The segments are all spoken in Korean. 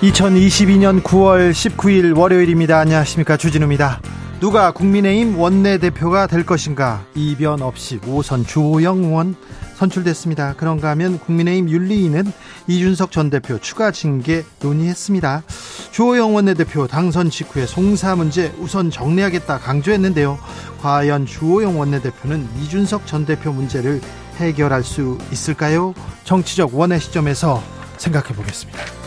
2022년 9월 19일 월요일입니다. 안녕하십니까. 주진우입니다. 누가 국민의힘 원내대표가 될 것인가? 이변 없이 5선 주호영 의원 선출됐습니다. 그런가 하면 국민의힘 윤리위는 이준석 전 대표 추가 징계 논의했습니다. 주호영 원내대표 당선 직후에 송사 문제 우선 정리하겠다 강조했는데요. 과연 주호영 원내대표는 이준석 전 대표 문제를 해결할 수 있을까요? 정치적 원의 시점에서 생각해 보겠습니다.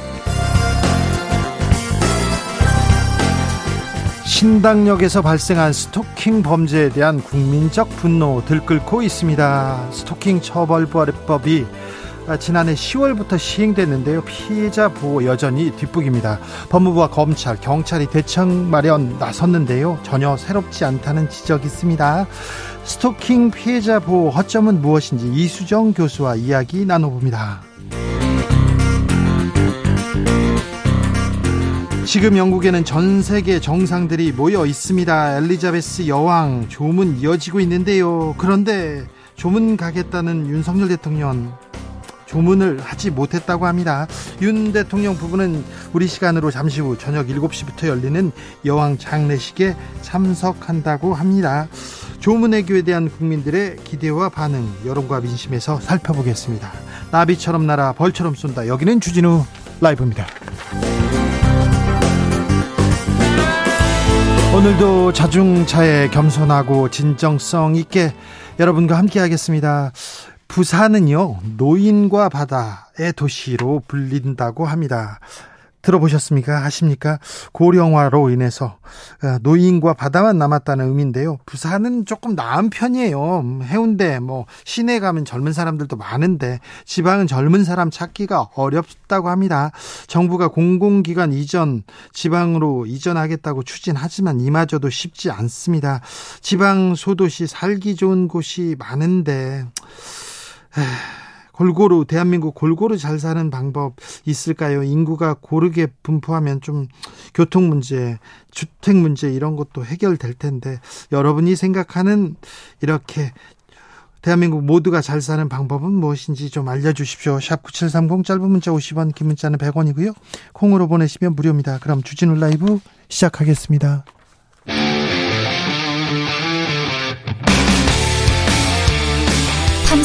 신당역에서 발생한 스토킹 범죄에 대한 국민적 분노 들끓고 있습니다. 스토킹 처벌법이 지난해 10월부터 시행됐는데요. 피해자 보호 여전히 뒷북입니다. 법무부와 검찰, 경찰이 대책 마련 나섰는데요. 전혀 새롭지 않다는 지적이 있습니다. 스토킹 피해자 보호 허점은 무엇인지 이수정 교수와 이야기 나눠봅니다. 지금 영국에는 전 세계 정상들이 모여 있습니다. 엘리자베스 여왕 조문 이어지고 있는데요. 그런데 조문 가겠다는 윤석열 대통령 조문을 하지 못했다고 합니다. 윤 대통령 부부는 우리 시간으로 잠시 후 저녁 7시부터 열리는 여왕 장례식에 참석한다고 합니다. 조문외교에 대한 국민들의 기대와 반응, 여론과 민심에서 살펴보겠습니다. 나비처럼 날아 벌처럼 쏜다. 여기는 주진우 라이브입니다. 오늘도 자중차에 겸손하고 진정성 있게 여러분과 함께 하겠습니다. 부산은요, 노인과 바다의 도시로 불린다고 합니다. 들어보셨습니까? 아십니까? 고령화로 인해서 어, 노인과 바다만 남았다는 의미인데요. 부산은 조금 나은 편이에요. 해운대, 뭐, 시내 가면 젊은 사람들도 많은데, 지방은 젊은 사람 찾기가 어렵다고 합니다. 정부가 공공기관 이전, 지방으로 이전하겠다고 추진하지만 이마저도 쉽지 않습니다. 지방 소도시 살기 좋은 곳이 많은데, 에이, 골고루 대한민국 골고루 잘 사는 방법 있을까요? 인구가 고르게 분포하면 좀 교통 문제, 주택 문제 이런 것도 해결될 텐데 여러분이 생각하는 이렇게 대한민국 모두가 잘 사는 방법은 무엇인지 좀 알려주십시오. 샵 9730 짧은 문자 50원, 긴 문자는 100원이고요. 콩으로 보내시면 무료입니다. 그럼 주진우 라이브 시작하겠습니다.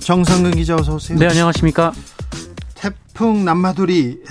정상근 기자 어서 오세요. 네, 안녕하십니까? 태풍 남마돌이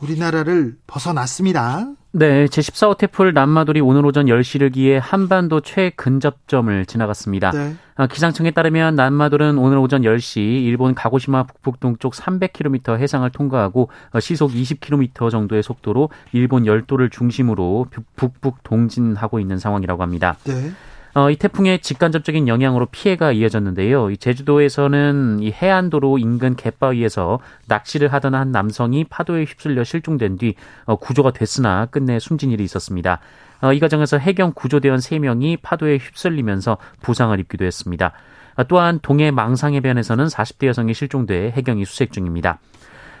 우리나라를 벗어났습니다. 네, 제14호 태풍 남마돌이 오늘 오전 10시를 기해 한반도 최근접점을 지나갔습니다. 네. 아, 기상청에 따르면 남마돌은 오늘 오전 10시 일본 가고시마 북북동쪽 300km 해상을 통과하고 어, 시속 20km 정도의 속도로 일본 열도를 중심으로 북북 동진하고 있는 상황이라고 합니다. 네. 어, 이 태풍의 직간접적인 영향으로 피해가 이어졌는데요. 이 제주도에서는 이 해안도로 인근 갯바위에서 낚시를 하던 한 남성이 파도에 휩쓸려 실종된 뒤 어, 구조가 됐으나 끝내 숨진 일이 있었습니다. 어, 이 과정에서 해경 구조대원 3명이 파도에 휩쓸리면서 부상을 입기도 했습니다. 어, 또한 동해 망상해변에서는 40대 여성이 실종돼 해경이 수색 중입니다.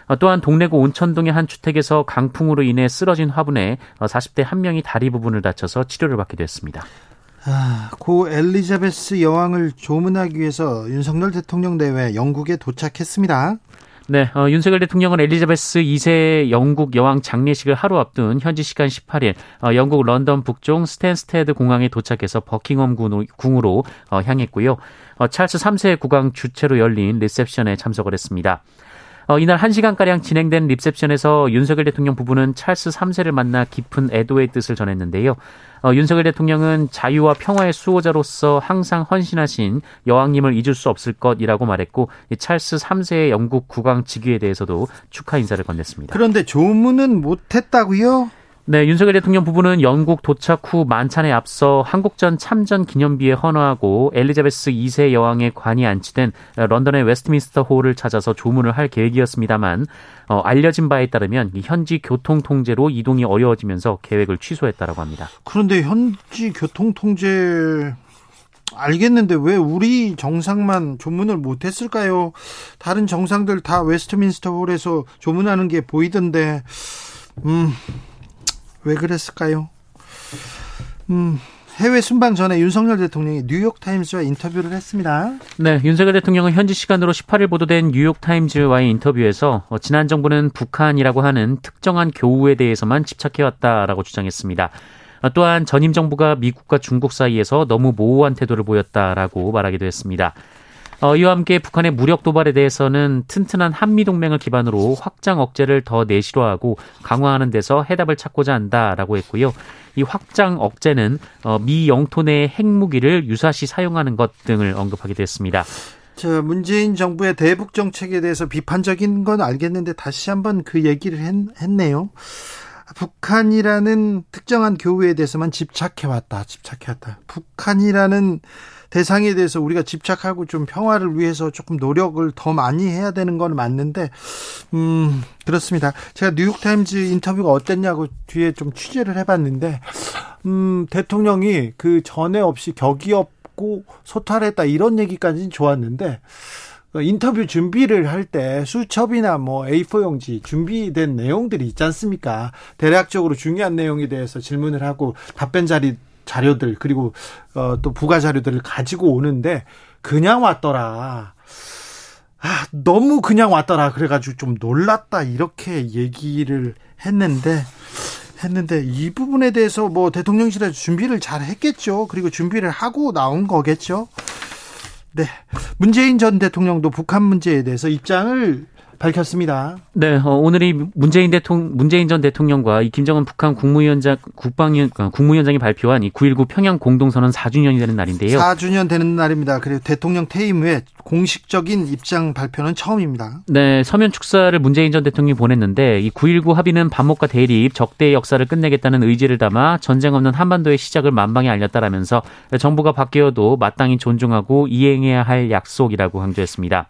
어, 또한 동래구 온천동의 한 주택에서 강풍으로 인해 쓰러진 화분에 40대 한 명이 다리 부분을 다쳐서 치료를 받기도 했습니다. 아, 고 엘리자베스 여왕을 조문하기 위해서 윤석열 대통령 내외 영국에 도착했습니다. 네, 어, 윤석열 대통령은 엘리자베스 2세 영국 여왕 장례식을 하루 앞둔 현지 시간 18일 어, 영국 런던 북쪽 스탠스테드 공항에 도착해서 버킹엄 궁으로 어, 향했고요. 어, 찰스 3세 국왕 주최로 열린 리셉션에 참석을 했습니다. 어, 이날 1시간가량 진행된 리셉션에서 윤석열 대통령 부부는 찰스 3세를 만나 깊은 애도의 뜻을 전했는데요. 어, 윤석열 대통령은 자유와 평화의 수호자로서 항상 헌신하신 여왕님을 잊을 수 없을 것이라고 말했고 찰스 3세의 영국 국왕 직위에 대해서도 축하 인사를 건넸습니다. 그런데 조문은 못했다고요? 네, 윤석열 대통령 부부는 영국 도착 후 만찬에 앞서 한국전 참전 기념비에 헌화하고 엘리자베스 2세 여왕의 관이 안치된 런던의 웨스트민스터 홀을 찾아서 조문을 할 계획이었습니다만 어, 알려진 바에 따르면 현지 교통 통제로 이동이 어려워지면서 계획을 취소했다라고 합니다. 그런데 현지 교통 통제 알겠는데 왜 우리 정상만 조문을 못 했을까요? 다른 정상들 다 웨스트민스터 홀에서 조문하는 게 보이던데, 음. 왜 그랬을까요? 음, 해외 순방 전에 윤석열 대통령이 뉴욕타임즈와 인터뷰를 했습니다. 네, 윤석열 대통령은 현지 시간으로 18일 보도된 뉴욕타임즈와의 인터뷰에서 어, 지난 정부는 북한이라고 하는 특정한 교우에 대해서만 집착해왔다라고 주장했습니다. 어, 또한 전임 정부가 미국과 중국 사이에서 너무 모호한 태도를 보였다라고 말하기도 했습니다. 어, 이와 함께 북한의 무력 도발에 대해서는 튼튼한 한미 동맹을 기반으로 확장 억제를 더 내실화하고 강화하는 데서 해답을 찾고자 한다라고 했고요. 이 확장 억제는 어, 미 영토 내의 핵무기를 유사시 사용하는 것 등을 언급하기도 했습니다. 저 문재인 정부의 대북 정책에 대해서 비판적인 건 알겠는데 다시 한번 그 얘기를 했, 했네요. 북한이라는 특정한 교우에 대해서만 집착해왔다. 집착해왔다. 북한이라는 대상에 대해서 우리가 집착하고 좀 평화를 위해서 조금 노력을 더 많이 해야 되는 건 맞는데, 음, 그렇습니다. 제가 뉴욕타임즈 인터뷰가 어땠냐고 뒤에 좀 취재를 해봤는데, 음, 대통령이 그 전에 없이 격이 없고 소탈했다 이런 얘기까지는 좋았는데, 어, 인터뷰 준비를 할 때 수첩이나 뭐 A4 용지 준비된 내용들이 있지 않습니까? 대략적으로 중요한 내용에 대해서 질문을 하고 답변 자리 자료들 그리고 어, 또 부가 자료들을 가지고 오는데 그냥 왔더라. 아, 너무 그냥 왔더라. 그래가지고 좀 놀랐다. 이렇게 얘기를 했는데, 했는데, 이 부분에 대해서 뭐 대통령실에서 준비를 잘 했겠죠. 그리고 준비를 하고 나온 거겠죠. 네. 문재인 전 대통령도 북한 문제에 대해서 입장을 밝혔습니다. 네, 어, 오늘이 문재인 대통령, 문재인 전 대통령과 이 김정은 북한 국무위원장, 국방위원, 어, 국무위원장이 발표한 이 9.19 평양 공동선언 4주년이 되는 날인데요. 4주년 되는 날입니다. 그리고 대통령 퇴임 후에 공식적인 입장 발표는 처음입니다. 네, 서면 축사를 문재인 전 대통령이 보냈는데 이 9.19 합의는 반목과 대립, 적대의 역사를 끝내겠다는 의지를 담아 전쟁 없는 한반도의 시작을 만방에 알렸다라면서 정부가 바뀌어도 마땅히 존중하고 이행해야 할 약속이라고 강조했습니다.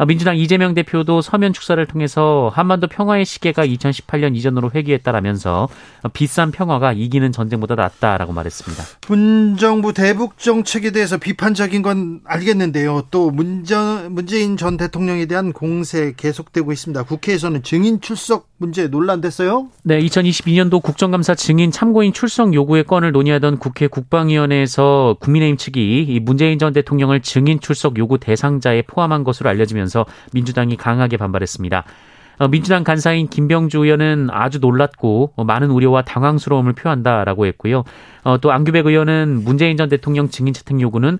아, 민주당 이재명 대표도 서면 축사를 통해서 한반도 평화의 시계가 2018년 이전으로 회귀했다라면서 비싼 평화가 이기는 전쟁보다 낫다라고 말했습니다. 문정부 대북 정책에 대해서 비판적인 건 알겠는데요. 또 문재, 문재인 전 대통령에 대한 공세 계속되고 있습니다. 국회에서는 증인 출석 문제 논란됐어요? 네, 2022년도 국정감사 증인 참고인 출석 요구의 건을 논의하던 국회 국방위원회에서 국민의힘 측이 문재인 전 대통령을 증인 출석 요구 대상자에 포함한 것으로 알려지면서 나면서 민주당이 강하게 반발했습니다. 어, 민주당 간사인 김병주 의원은 아주 놀랐고 어, 많은 우려와 당황스러움을 표한다라고 했고요. 어, 또 안규백 의원은 문재인 전 대통령 증인 채택 요구는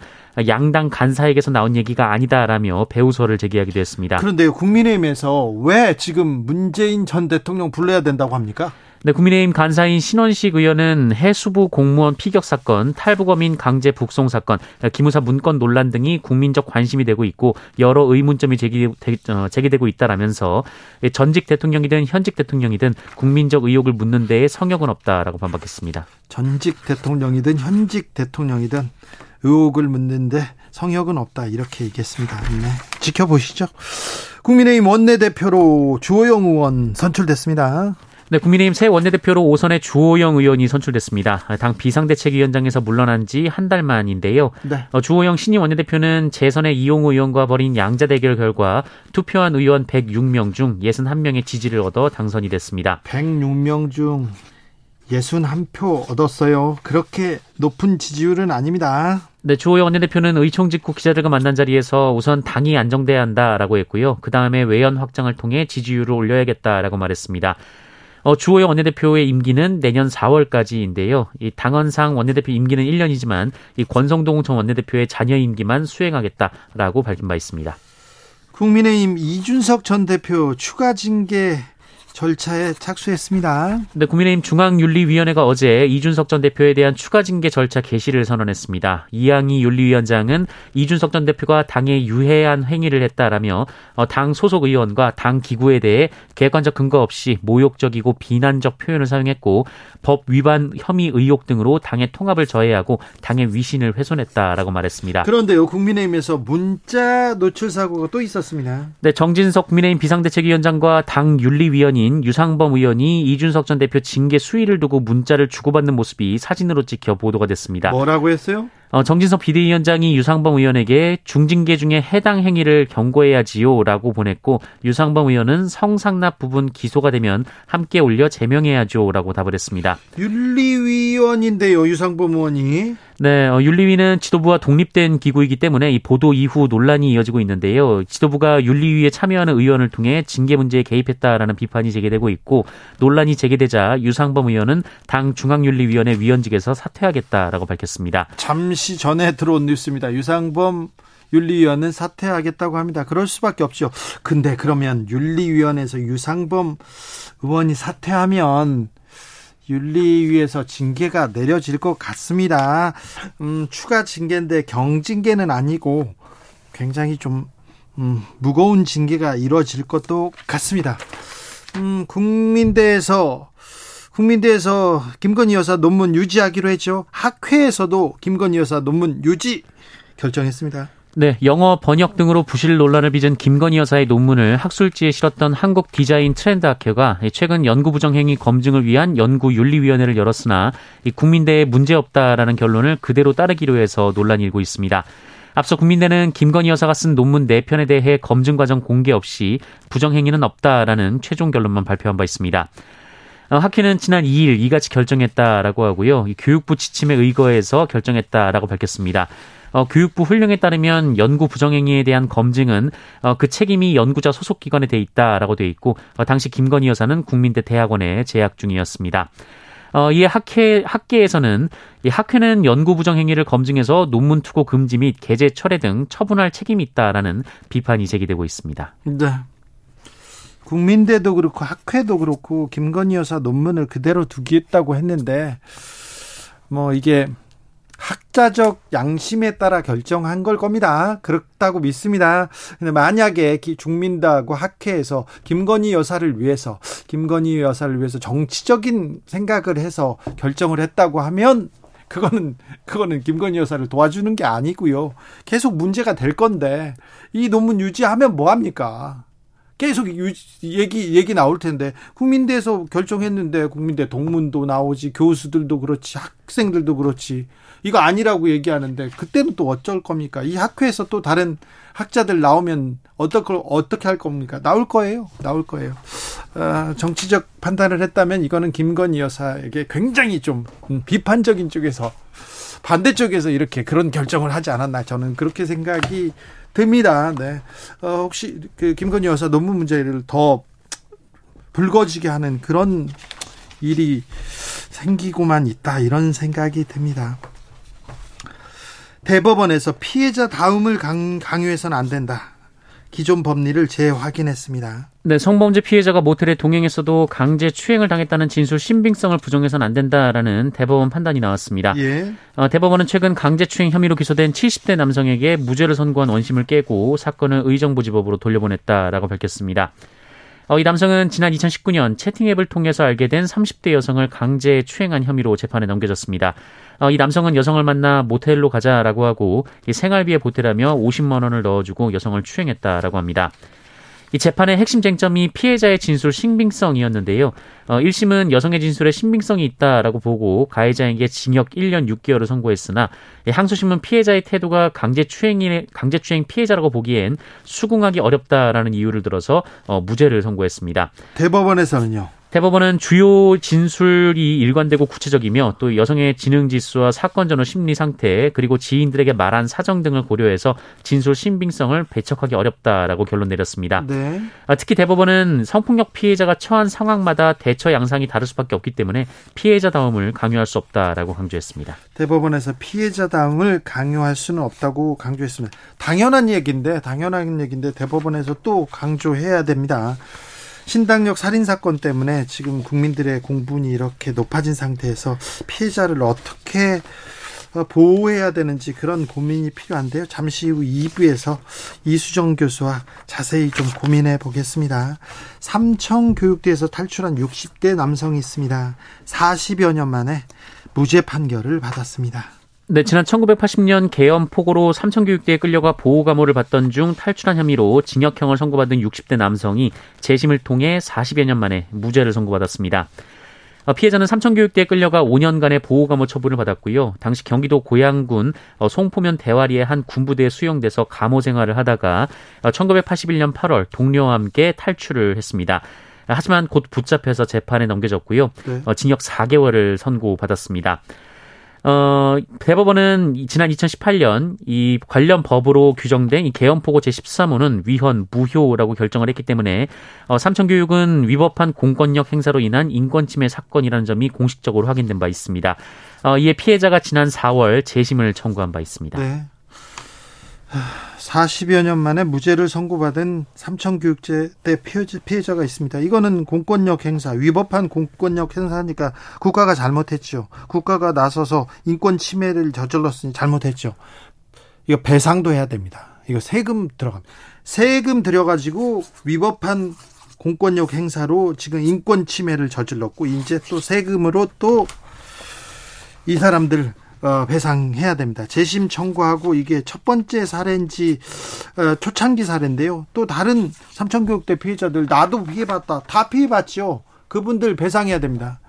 양당 간사에게서 나온 얘기가 아니다라며 배우설을 제기하기도 했습니다. 그런데 국민의힘에서 왜 지금 문재인 전 대통령 불러야 된다고 합니까? 네, 국민의힘 간사인 신원식 의원은 해수부 공무원 피격 사건, 탈북어민 강제 북송 사건, 기무사 문건 논란 등이 국민적 관심이 되고 있고 여러 의문점이 제기, 어, 제기 되고 있다라면서 전직 대통령이든 현직 대통령이든 국민적 의혹을 묻는 데에 성역은 없다라고 반박했습니다. 전직 대통령이든 현직 대통령이든 의혹을 묻는데 성역은 없다 이렇게 얘기했습니다. 네. 지켜보시죠. 국민의힘 원내대표로 주호영 의원 선출됐습니다. 네, 국민의힘 새 원내대표로 오선의 주호영 의원이 선출됐습니다. 당 비상대책위원장에서 물러난 지 한 달 만인데요. 네. 어, 주호영 신임 원내대표는 재선의 이용우 의원과 벌인 양자 대결 결과 투표한 의원 106명 중 61명의 지지를 얻어 당선이 됐습니다. 106명 중 61표 얻었어요. 그렇게 높은 지지율은 아닙니다. 네, 주호영 원내대표는 의총 직후 기자들과 만난 자리에서 우선 당이 안정돼야 한다라고 했고요. 그 다음에 외연 확장을 통해 지지율을 올려야겠다라고 말했습니다. 어, 주호영 원내대표의 임기는 내년 4월까지인데요. 이 당헌상 원내대표 임기는 1년이지만 이 권성동 전 원내대표의 자녀 임기만 수행하겠다라고 밝힌 바 있습니다. 국민의힘 이준석 전 대표 추가 징계 절차에 착수했습니다. 네, 국민의힘 중앙윤리위원회가 어제 이준석 전 대표에 대한 추가 징계 절차 개시를 선언했습니다. 이양희 윤리위원장은 이준석 전 대표가 당에 유해한 행위를 했다라며 어, 당 소속 의원과 당 기구에 대해 객관적 근거 없이 모욕적이고 비난적 표현을 사용했고 법 위반 혐의 의혹 등으로 당의 통합을 저해하고 당의 위신을 훼손했다라고 말했습니다. 그런데요, 국민의힘에서 문자 노출 사고가 또 있었습니다. 네, 정진석 국민의힘 비상대책위원장과 당 윤리위원인 유상범 의원이 이준석 전 대표 징계 수위를 두고 문자를 주고받는 모습이 사진으로 찍혀 보도가 됐습니다. 뭐라고 했어요? 어, 정진석 비대위원장이 유상범 의원에게 중징계 중에 해당 행위를 경고해야지요라고 보냈고 유상범 의원은 성상납 부분 기소가 되면 함께 올려 제명해야죠라고 답을 했습니다. 윤리위원인데요, 유상범 의원이. 네, 어, 윤리위는 지도부와 독립된 기구이기 때문에 이 보도 이후 논란이 이어지고 있는데요. 지도부가 윤리위에 참여하는 의원을 통해 징계 문제에 개입했다라는 비판이 제기되고 있고 논란이 제기되자 유상범 의원은 당 중앙윤리위원회 위원직에서 사퇴하겠다라고 밝혔습니다. 잠시 전에 들어온 뉴스입니다. 유상범 윤리위원은 사퇴하겠다고 합니다. 그럴 수밖에 없죠. 근데 그러면 윤리위원회에서 유상범 의원이 사퇴하면 윤리위에서 징계가 내려질 것 같습니다. 음, 추가 징계인데 경징계는 아니고 굉장히 좀 음, 무거운 징계가 이루어질 것도 같습니다. 음, 국민대에서 국민대에서 김건희 여사 논문 유지하기로 했죠. 학회에서도 김건희 여사 논문 유지 결정했습니다. 네, 영어 번역 등으로 부실 논란을 빚은 김건희 여사의 논문을 학술지에 실었던 한국 디자인 트렌드 학회가 최근 연구 부정 행위 검증을 위한 연구 윤리 위원회를 열었으나 국민대에 문제 없다라는 결론을 그대로 따르기로 해서 논란이 일고 있습니다. 앞서 국민대는 김건희 여사가 쓴 논문 4편에 대해 검증 과정 공개 없이 부정 행위는 없다라는 최종 결론만 발표한 바 있습니다. 어, 학회는 지난 2일 이같이 결정했다라고 하고요. 교육부 지침에 의거해서 결정했다라고 밝혔습니다. 어, 교육부 훈령에 따르면 연구 부정행위에 대한 검증은 어, 그 책임이 연구자 소속 기관에 돼 있다라고 돼 있고 어, 당시 김건희 여사는 국민대 대학원에 재학 중이었습니다. 어, 이에 학회, 학계에서는 이 학회는 연구 부정 행위를 검증해서 논문 투고 금지 및 게재 철회 등 처분할 책임이 있다라는 비판이 제기되고 있습니다. 네. 국민대도 그렇고 학회도 그렇고 김건희 여사 논문을 그대로 두겠다고 했는데 뭐 이게 학자적 양심에 따라 결정한 걸 겁니다. 그렇다고 믿습니다. 근데 만약에 중민다고 학회에서 김건희 여사를 위해서 김건희 여사를 위해서 정치적인 생각을 해서 결정을 했다고 하면 그거는 그거는 김건희 여사를 도와주는 게 아니고요. 계속 문제가 될 건데 이 논문 유지하면 뭐 합니까? 계속 얘기 얘기 나올 텐데 국민대에서 결정했는데 국민대 동문도 나오지 교수들도 그렇지 학생들도 그렇지 이거 아니라고 얘기하는데 그때는 또 어쩔 겁니까? 이 학회에서 또 다른 학자들 나오면 어떻게 어떻게 할 겁니까? 나올 거예요. 나올 거예요. 어, 정치적 판단을 했다면 이거는 김건희 여사에게 굉장히 좀 비판적인 쪽에서 반대쪽에서 이렇게 그런 결정을 하지 않았나 저는 그렇게 생각이 듭니다. 네. 어, 혹시 그 김건희 여사 논문 문제를 더 불거지게 하는 그런 일이 생기고만 있다 이런 생각이 듭니다. 대법원에서 피해자 다음을 강, 강요해서는 안 된다. 기존 법리를 재확인했습니다. 네, 성범죄 피해자가 모텔에 동행했어도 강제 추행을 당했다는 진술 신빙성을 부정해서는 안 된다라는 대법원 판단이 나왔습니다. 예. 어, 대법원은 최근 강제 추행 혐의로 기소된 70대 남성에게 무죄를 선고한 원심을 깨고 사건을 의정부지법으로 돌려보냈다라고 밝혔습니다. 어, 이 남성은 지난 2019년 채팅 앱을 통해서 알게 된 30대 여성을 강제 추행한 혐의로 재판에 넘겨졌습니다. 어, 이 남성은 여성을 만나 모텔로 가자라고 하고 생활비에 보태라며 50만 원을 넣어주고 여성을 추행했다라고 합니다. 이 재판의 핵심 쟁점이 피해자의 진술 신빙성이었는데요. 어, 1심은 여성의 진술에 신빙성이 있다라고 보고 가해자에게 징역 1년 6개월을 선고했으나 항소심은 피해자의 태도가 강제추행이 강제추행 피해자라고 보기엔 수긍하기 어렵다라는 이유를 들어서 어, 무죄를 선고했습니다. 대법원에서는요. 대법원은 주요 진술이 일관되고 구체적이며 또 여성의 지능 지수와 사건 전후 심리 상태 그리고 지인들에게 말한 사정 등을 고려해서 진술 신빙성을 배척하기 어렵다라고 결론 내렸습니다. 네. 아, 특히 대법원은 성폭력 피해자가 처한 상황마다 대처 양상이 다를 수밖에 없기 때문에 피해자다움을 강요할 수 없다라고 강조했습니다. 대법원에서 피해자다움을 강요할 수는 없다고 강조했습니다. 당연한 얘기인데 당연한 얘기인데 대법원에서 또 강조해야 됩니다. 신당역 살인 사건 때문에 지금 국민들의 공분이 이렇게 높아진 상태에서 피해자를 어떻게 어, 보호해야 되는지 그런 고민이 필요한데요. 잠시 후 2부에서 이수정 교수와 자세히 좀 고민해 보겠습니다. 삼청 교육대에서 탈출한 60대 남성이 있습니다. 40여 년 만에 무죄 판결을 받았습니다. 네, 지난 1980년 개엄 폭우로 삼천교육대에 끌려가 보호 감호를 받던 중 탈출한 혐의로 징역형을 선고받은 60대 남성이 재심을 통해 40여 년 만에 무죄를 선고받았습니다. 어, 피해자는 삼천교육대에 끌려가 5년간의 보호감호 처분을 받았고요. 당시 경기도 고양군 어, 송포면 대화리의 한 군부대에 수용돼서 감호 생활을 하다가 1981년 어, 8월 동료와 함께 탈출을 했습니다. 하지만 곧 붙잡혀서 재판에 넘겨졌고요. 네. 징역 4개월을 선고받았습니다. 어, 대법원은 지난 2018년 이 관련 법으로 규정된 이 개헌포고 제13호는 위헌, 무효라고 결정을 했기 때문에 어, 삼천교육은 위법한 공권력 행사로 인한 인권침해 사건이라는 점이 공식적으로 확인된 바 있습니다. 어, 이에 피해자가 지난 4월 재심을 청구한 바 있습니다. 네. 40여 년 만에 무죄를 선고받은 삼천교육제 때 피해자, 가 있습니다. 이거는 공권력 행사, 위법한 공권력 행사니까 국가가 잘못했죠. 국가가 나서서 인권 침해를 저질렀으니 잘못했죠. 이거 배상도 해야 됩니다. 이거 세금 들어갑니다. 세금 들여가지고 위법한 공권력 행사로 지금 인권 침해를 저질렀고 이제 또 세금으로 또 이 사람들 어, 배상해야 됩니다. 재심 청구하고 이게 첫 번째 사례인지 어, 초창기 사례인데요. 또 다른 삼천교육대 피해자들 나도 피해봤다. 다 피해봤죠. 그분들 배상해야 됩니다.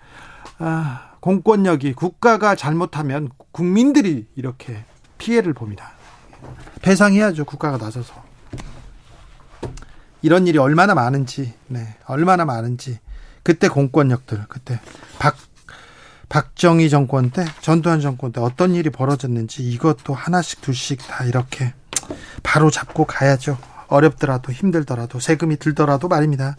아, 공권력이 국가가 잘못하면 국민들이 이렇게 피해를 봅니다. 배상해야죠. 국가가 나서서. 이런 일이 얼마나 많은지, 네, 얼마나 많은지. 그때 공권력들, 그때 박 박정희 정권 때, 전두환 정권 때 어떤 일이 벌어졌는지 이것도 하나씩 둘씩 다 이렇게 바로 잡고 가야죠. 어렵더라도 힘들더라도 세금이 들더라도 말입니다.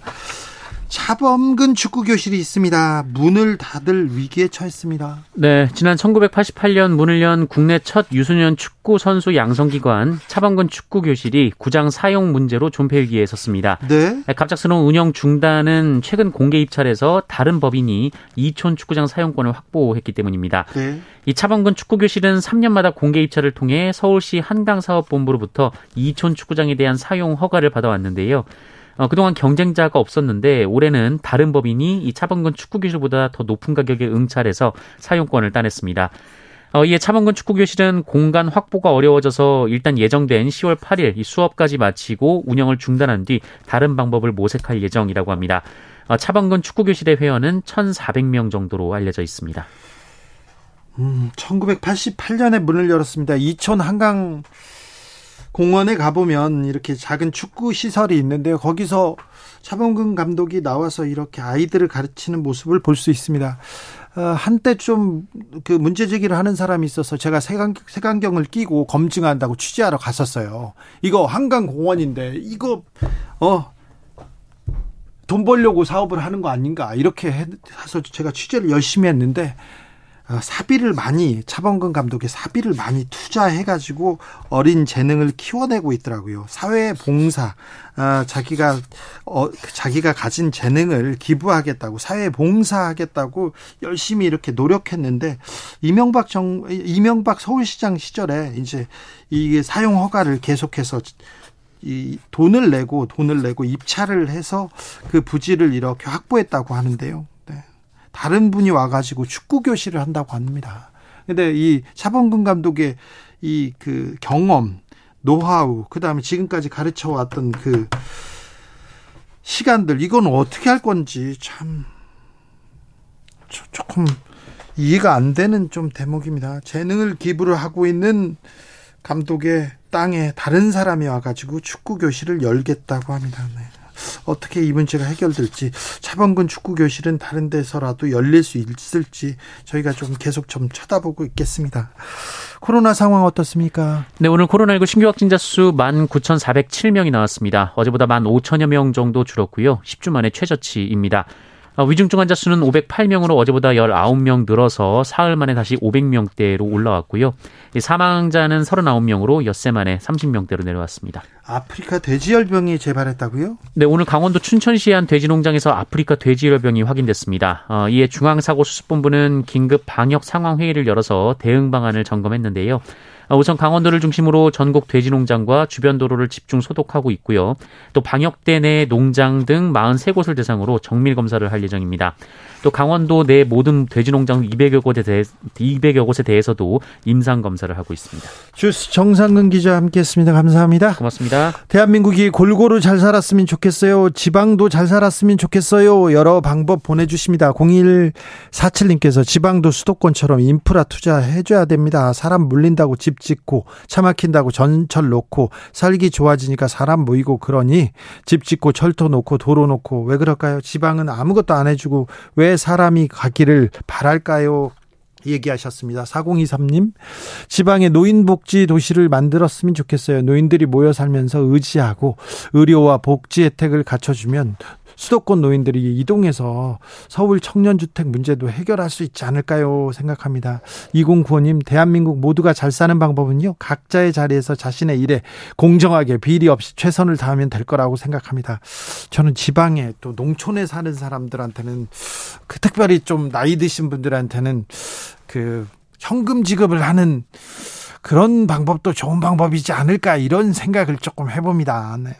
차범근 축구 교실이 있습니다. 문을 닫을 위기에 처했습니다. 네, 지난 1988년 문을 연 국내 첫 유소년 축구 선수 양성기관 차범근 축구 교실이 구장 사용 문제로 존폐 위기에 섰습니다. 네. 갑작스러운 운영 중단은 최근 공개 입찰에서 다른 법인이 이촌 축구장 사용권을 확보했기 때문입니다. 네. 이 차범근 축구 교실은 3년마다 공개 입찰을 통해 서울시 한강사업본부로부터 이촌 축구장에 대한 사용 허가를 받아왔는데요. 어, 그동안 경쟁자가 없었는데 올해는 다른 법인이 이 차범근 축구 교실보다 더 높은 가격에 응찰해서 사용권을 따냈습니다. 어, 이에 차범근 축구교실은 공간 확보가 어려워져서 일단 예정된 10월 8일 이 수업까지 마치고 운영을 중단한 뒤 다른 방법을 모색할 예정이라고 합니다. 어, 차범근 축구교실의 회원은 1,400명 정도로 알려져 있습니다. 음, 1988년에 문을 열었습니다. 이촌 한강 공원에 가보면 이렇게 작은 축구 시설이 있는데요. 거기서 차범근 감독이 나와서 이렇게 아이들을 가르치는 모습을 볼 수 있습니다. 어, 한때 좀 그 문제 제기를 하는 사람이 있어서 제가 색안, 색안경을 끼고 검증한다고 취재하러 갔었어요. 이거 한강 공원인데 이거 어. 돈 벌려고 사업을 하는 거 아닌가 이렇게 해서 제가 취재를 열심히 했는데 어, 사비를 많이 차범근 감독이 사비를 많이 투자해가지고 어린 재능을 키워내고 있더라고요. 사회 봉사, 어, 자기가 어, 자기가 가진 재능을 기부하겠다고 사회 봉사하겠다고 열심히 이렇게 노력했는데 이명박 정 이명박 서울시장 시절에 이제 이게 사용 허가를 계속해서 이 돈을 내고 돈을 내고 입찰을 해서 그 부지를 이렇게 확보했다고 하는데요. 다른 분이 와가지고 축구 교실을 한다고 합니다. 근데 이 차범근 감독의 이 그 경험, 노하우, 그 다음에 지금까지 가르쳐 왔던 그 시간들, 이건 어떻게 할 건지 참 조금 이해가 안 되는 좀 대목입니다. 재능을 기부를 하고 있는 감독의 땅에 다른 사람이 와가지고 축구 교실을 열겠다고 합니다. 네. 어떻게 이 문제가 해결될지 차범근 축구 교실은 다른 데서라도 열릴 수 있을지 저희가 좀 계속 좀 쳐다보고 있겠습니다. 코로나 상황 어떻습니까? 네, 오늘 코로나19 신규 확진자 수 19,407명이 나왔습니다. 어제보다 15,000여 명 정도 줄었고요. 10주 만에 최저치입니다. 어, 위중증 환자 수는 508명으로 어제보다 19명 늘어서 사흘 만에 다시 500명대로 올라왔고요. 사망자는 39명으로 엿새 만에 30명대로 내려왔습니다. 아프리카 돼지열병이 재발했다고요? 네, 오늘 강원도 춘천시의 한 돼지농장에서 아프리카 돼지열병이 확인됐습니다. 어, 이에 중앙사고수습본부는 긴급 방역 상황 회의를 열어서 대응 방안을 점검했는데요. 어, 우선 강원도를 중심으로 전국 돼지 농장과 주변 도로를 집중 소독하고 있고요. 또 방역대 내 농장 등 43곳을 대상으로 정밀 검사를 할 예정입니다. 또 강원도 내 모든 돼지 농장 200여 곳에 대해 200여 곳에 대해서도 임상 검사를 하고 있습니다. 주스 정상근 기자 함께했습니다. 감사합니다. 고맙습니다. 대한민국이 골고루 잘 살았으면 좋겠어요. 지방도 잘 살았으면 좋겠어요. 여러 방법 보내주십니다. 0147님께서 지방도 수도권처럼 인프라 투자해줘야 됩니다. 사람 물린다고 집 짓고 차 막힌다고 전철 놓고 살기 좋아지니까 사람 모이고 그러니 집 짓고 철도 놓고 도로 놓고 왜 그럴까요? 지방은 아무것도 안 해주고 왜 사람이 가기를 바랄까요? 얘기하셨습니다. 4023님, 지방에 노인복지 도시를 만들었으면 좋겠어요. 노인들이 모여 살면서 의지하고 의료와 복지 혜택을 갖춰주면 수도권 노인들이 이동해서 서울 청년주택 문제도 해결할 수 있지 않을까요? 생각합니다. 2095님, 대한민국 모두가 잘 사는 방법은요, 각자의 자리에서 자신의 일에 공정하게 비리 없이 최선을 다하면 될 거라고 생각합니다. 저는 지방에 또 농촌에 사는 사람들한테는 그 특별히 좀 나이 드신 분들한테는 그 현금 지급을 하는 그런 방법도 좋은 방법이지 않을까 이런 생각을 조금 해봅니다. 네.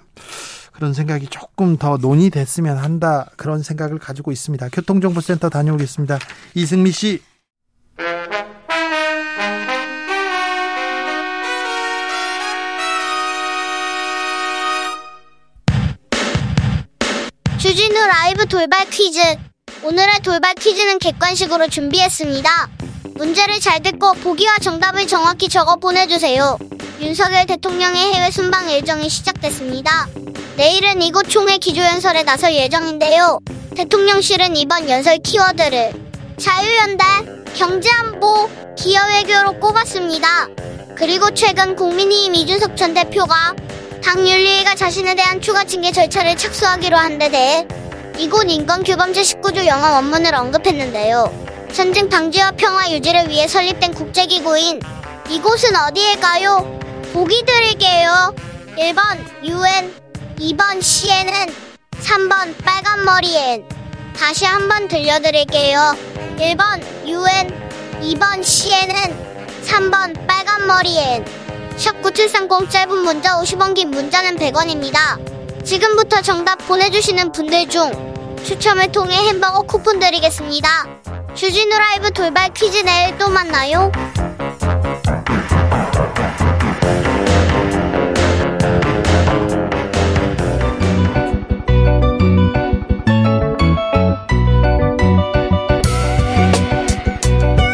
그런 생각이 조금 더 논의됐으면 한다 그런 생각을 가지고 있습니다. 교통정보센터 다녀오겠습니다. 이승미 씨. 주진우 라이브 돌발 퀴즈. 오늘의 돌발 퀴즈는 객관식으로 준비했습니다. 문제를 잘 듣고 보기와 정답을 정확히 적어 보내주세요. 윤석열 대통령의 해외 순방 일정이 시작됐습니다. 내일은 이곳 총회 기조연설에 나설 예정인데요. 대통령실은 이번 연설 키워드를 자유연대, 경제안보, 기여외교로 꼽았습니다. 그리고 최근 국민의힘 이준석 전 대표가 당 윤리위가 자신에 대한 추가 징계 절차를 착수하기로 한 데 대해 이곳 인권규범제 19조 영어 원문을 언급했는데요. 전쟁 방지와 평화 유지를 위해 설립된 국제기구인 이곳은 어디일까요? 보기 드릴게요. 1번 UN, 2번 CNN, 3번 빨간 머리엔. 다시 한번 들려드릴게요. 1번 UN, 2번 CNN, 3번 빨간 머리엔. 샵9730 짧은 문자 50원 긴 문자는 100원입니다. 지금부터 정답 보내주시는 분들 중 추첨을 통해 햄버거 쿠폰 드리겠습니다. 주진우 라이브 돌발 퀴즈 내일 또 만나요.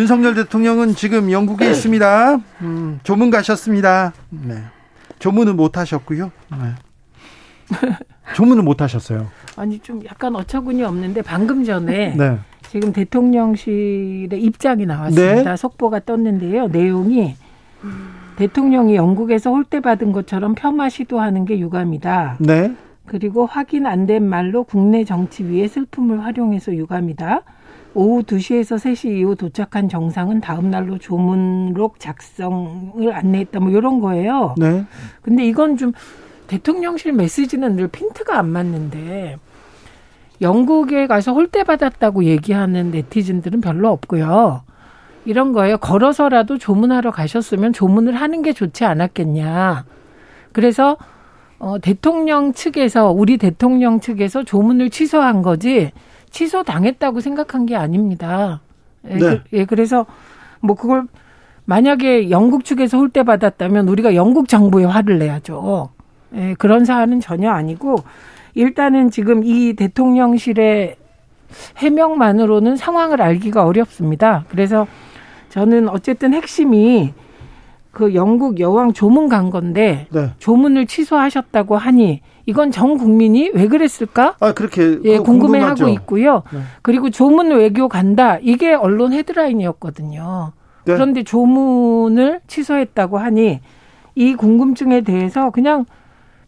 윤석열 대통령은 지금 영국에 있습니다. 음, 조문 가셨습니다. 네. 조문은 못 하셨고요. 네. 조문은 못 하셨어요. 아니 좀 약간 어처구니 없는데 방금 전에 네. 지금 대통령실의 입장이 나왔습니다. 네. 속보가 떴는데요. 내용이 대통령이 영국에서 홀대 받은 것처럼 폄하 시도하는 게 유감이다. 네. 그리고 확인 안 된 말로 국내 정치 위에 슬픔을 활용해서 유감이다. 오후 2시에서 3시 이후 도착한 정상은 다음 날로 조문록 작성을 안내했다. 뭐 이런 거예요. 네. 근데 이건 좀 대통령실 메시지는 늘 핀트가 안 맞는데 영국에 가서 홀대 받았다고 얘기하는 네티즌들은 별로 없고요. 이런 거예요. 걸어서라도 조문하러 가셨으면 조문을 하는 게 좋지 않았겠냐. 그래서 어, 대통령 측에서 우리 대통령 측에서 조문을 취소한 거지 취소 당했다고 생각한 게 아닙니다. 예, 네. 그, 예, 그래서 뭐 그걸 만약에 영국 측에서 홀대 받았다면 우리가 영국 정부에 화를 내야죠. 예, 그런 사안은 전혀 아니고 일단은 지금 이 대통령실의 해명만으로는 상황을 알기가 어렵습니다. 그래서 저는 어쨌든 핵심이 그 영국 여왕 조문 간 건데 네. 조문을 취소하셨다고 하니 이건 전 국민이 왜 그랬을까? 아 그렇게 예 궁금해하고 있고요. 네. 그리고 조문 외교 간다 이게 언론 헤드라인이었거든요. 네. 그런데 조문을 취소했다고 하니 이 궁금증에 대해서 그냥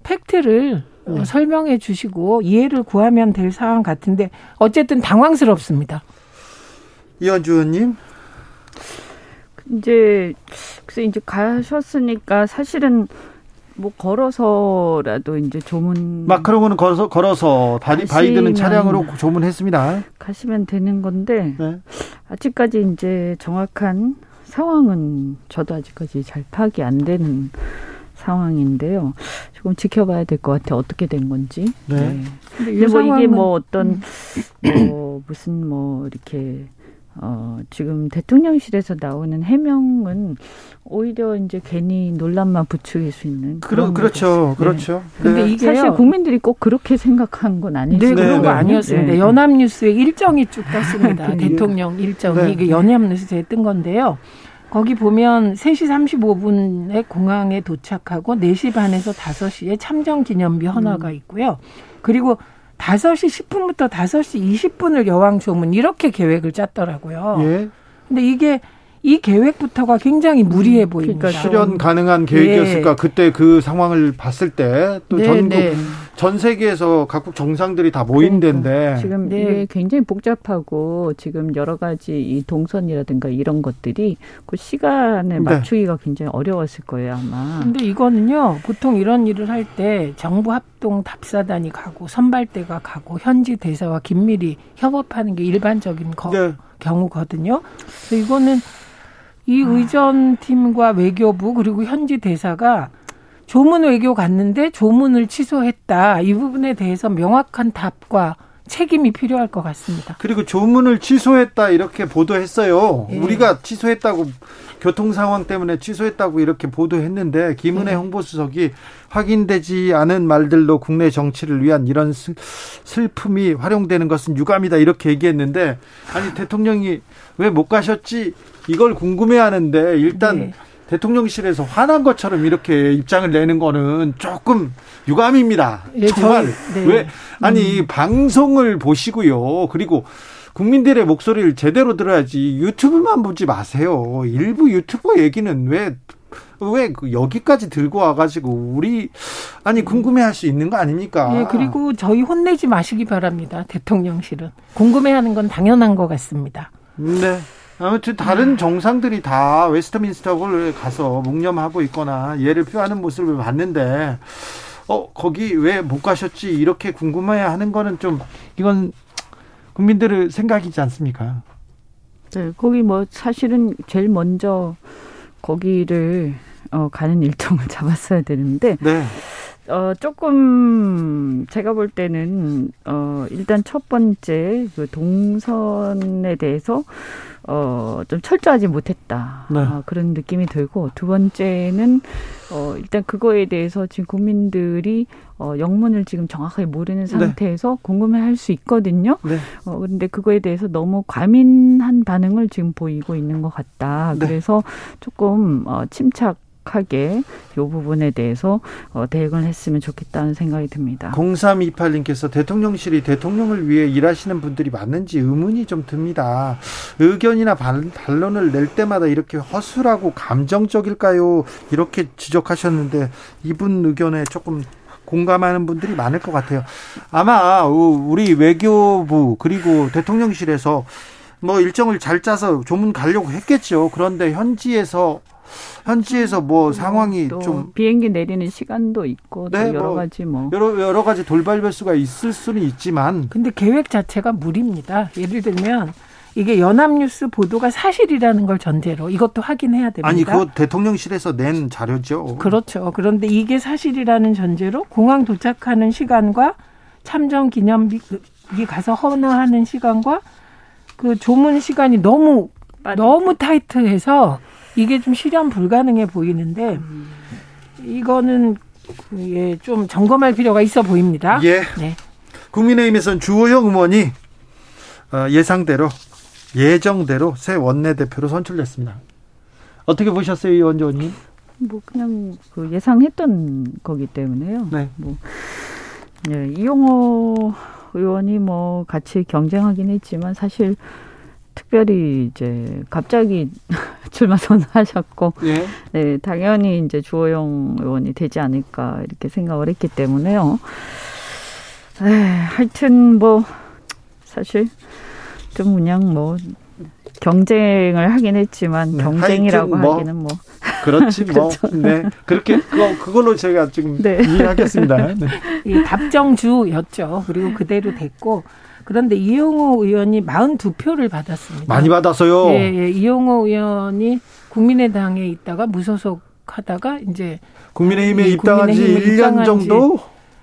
팩트를 네. 설명해 주시고 이해를 구하면 될 상황 같은데 어쨌든 당황스럽습니다. 이현주 의원님. 이제 그래서 이제 가셨으니까 사실은 뭐 걸어서라도 이제 조문 마크롱은 걸어서 걸어서 바이, 바이든은 차량으로 조문했습니다. 가시면 되는 건데 네. 아직까지 이제 정확한 상황은 저도 아직까지 잘 파악이 안 되는 상황인데요. 조금 지켜봐야 될 것 같아 어떻게 된 건지. 네. 네. 근데 뭐 이게 뭐 어떤 뭐 무슨 뭐 이렇게 어, 지금 대통령실에서 나오는 해명은 오히려 이제 괜히 논란만 부추길 수 있는 그런 그렇죠, 그렇죠. 네. 근데 이게 사실 국민들이 꼭 그렇게 생각한 건 아니죠. 네, 그런 거 아니었습니다. 네. 연합뉴스에 일정이 쭉 떴습니다. 대통령 일정이 네. 이게 연합뉴스에 뜬 건데요. 거기 보면 3시 35분에 공항에 도착하고 4시 반에서 5시에 참정 기념비 헌화가 음. 있고요. 그리고 5시 10분부터 5시 20분을 여왕 조문 이렇게 계획을 짰더라고요. 예. 근데 이게 이 계획부터가 굉장히 무리해 음, 보입니다. 그러니까 실현 가능한 계획이었을까? 네. 그때 그 상황을 봤을 때또 네, 전국 네. 전 세계에서 각국 정상들이 다 모인 그러니까. 데인데 지금 네. 이게 굉장히 복잡하고 지금 여러 가지 이 동선이라든가 이런 것들이 그 시간을 네. 맞추기가 굉장히 어려웠을 거예요 아마. 근데 이거는요 보통 이런 일을 할 때 정부 합동 답사단이 가고 선발대가 가고 현지 대사와 긴밀히 협업하는 게 일반적인 거, 네. 경우거든요. 그래서 이거는 이 아. 의전팀과 외교부 그리고 현지 대사가 조문 외교 갔는데 조문을 취소했다. 이 부분에 대해서 명확한 답과 책임이 필요할 것 같습니다. 그리고 조문을 취소했다 이렇게 보도했어요. 예. 우리가 취소했다고 교통 상황 때문에 취소했다고 이렇게 보도했는데 김은혜 예. 홍보수석이 확인되지 않은 말들로 국내 정치를 위한 이런 슬픔이 활용되는 것은 유감이다 이렇게 얘기했는데 아니 대통령이 왜 못 가셨지 이걸 궁금해하는데 일단 네. 대통령실에서 화난 것처럼 이렇게 입장을 내는 거는 조금 유감입니다. 예, 정말 네. 왜 아니 음. 방송을 보시고요. 그리고 국민들의 목소리를 제대로 들어야지 유튜브만 보지 마세요. 일부 유튜버 얘기는 왜왜그 여기까지 들고 와가지고 우리 아니 궁금해할 수 있는 거 아닙니까? 예, 그리고 저희 혼내지 마시기 바랍니다. 대통령실은 궁금해하는 건 당연한 것 같습니다. 네. 아무튼 다른 정상들이 다 웨스트민스터를 가서 묵념하고 있거나 예를 표하는 모습을 봤는데 어 거기 왜 못 가셨지 이렇게 궁금해 하는 거는 좀 이건 국민들의 생각이지 않습니까? 네, 거기 뭐 사실은 제일 먼저 거기를 어, 가는 일정을 잡았어야 되는데 네. 어, 조금 제가 볼 때는 어, 일단 첫 번째 그 동선에 대해서 어, 좀 철저하지 못했다. 네. 어, 그런 느낌이 들고 두 번째는 어, 일단 그거에 대해서 지금 국민들이 어, 영문을 지금 정확하게 모르는 네. 상태에서 네. 궁금해 할 수 있거든요. 네. 어, 그런데 그거에 대해서 너무 과민한 반응을 지금 보이고 있는 것 같다. 네. 그래서 조금 어, 침착 하게 이 부분에 대해서 어, 대응을 했으면 좋겠다는 생각이 듭니다. 0328님께서 대통령실이 대통령을 위해 일하시는 분들이 맞는지 의문이 좀 듭니다. 의견이나 반론을 낼 때마다 이렇게 허술하고 감정적일까요? 이렇게 지적하셨는데 이분 의견에 조금 공감하는 분들이 많을 것 같아요. 아마 우리 외교부 그리고 대통령실에서 뭐 일정을 잘 짜서 조문 가려고 했겠죠. 그런데 현지에서 현지에서 뭐 상황이 좀 비행기 내리는 시간도 있고 네, 여러 뭐 가지 뭐 여러 여러 가지 돌발 변수가 있을 수는 있지만 근데 계획 자체가 무리입니다. 예를 들면 이게 연합뉴스 보도가 사실이라는 걸 전제로 이것도 확인해야 됩니다. 아니, 그거 대통령실에서 낸 자료죠. 그렇죠. 그런데 이게 사실이라는 전제로 공항 도착하는 시간과 참전 기념비 가서 헌화하는 시간과 그 조문 시간이 너무 너무 타이트해서 이게 좀 실현 불가능해 보이는데 이거는 예, 좀 점검할 필요가 있어 보입니다. 예. 네. 국민의힘에서는 주호영 의원이 어, 예상대로 예정대로 새 원내대표로 선출됐습니다. 어떻게 보셨어요, 이원 의원님? 뭐 그냥 그 예상했던 거기 때문에요. 네. 뭐 예, 이용호 의원이 뭐 같이 경쟁하긴 했지만 사실 특별히 이제 갑자기 출마 선언하셨고, 예. 네 당연히 이제 주호영 의원이 되지 않을까 이렇게 생각을 했기 때문에요. 에, 하여튼 뭐 사실 좀 그냥 뭐 경쟁을 하긴 했지만 네, 경쟁이라고 뭐, 하기는 뭐 그렇지 뭐 그렇죠. 네 그렇게 그거 그걸로 제가 지금 네. 이해하겠습니다. 네. 이 답정주였죠. 그리고 그대로 됐고 그런데 이용호 의원이 42표를 받았습니다. 많이 받았어요. 예, 예. 이용호 의원이 국민의당에 있다가 무소속 하다가 이제 국민의힘에 입당한 지 1년 정도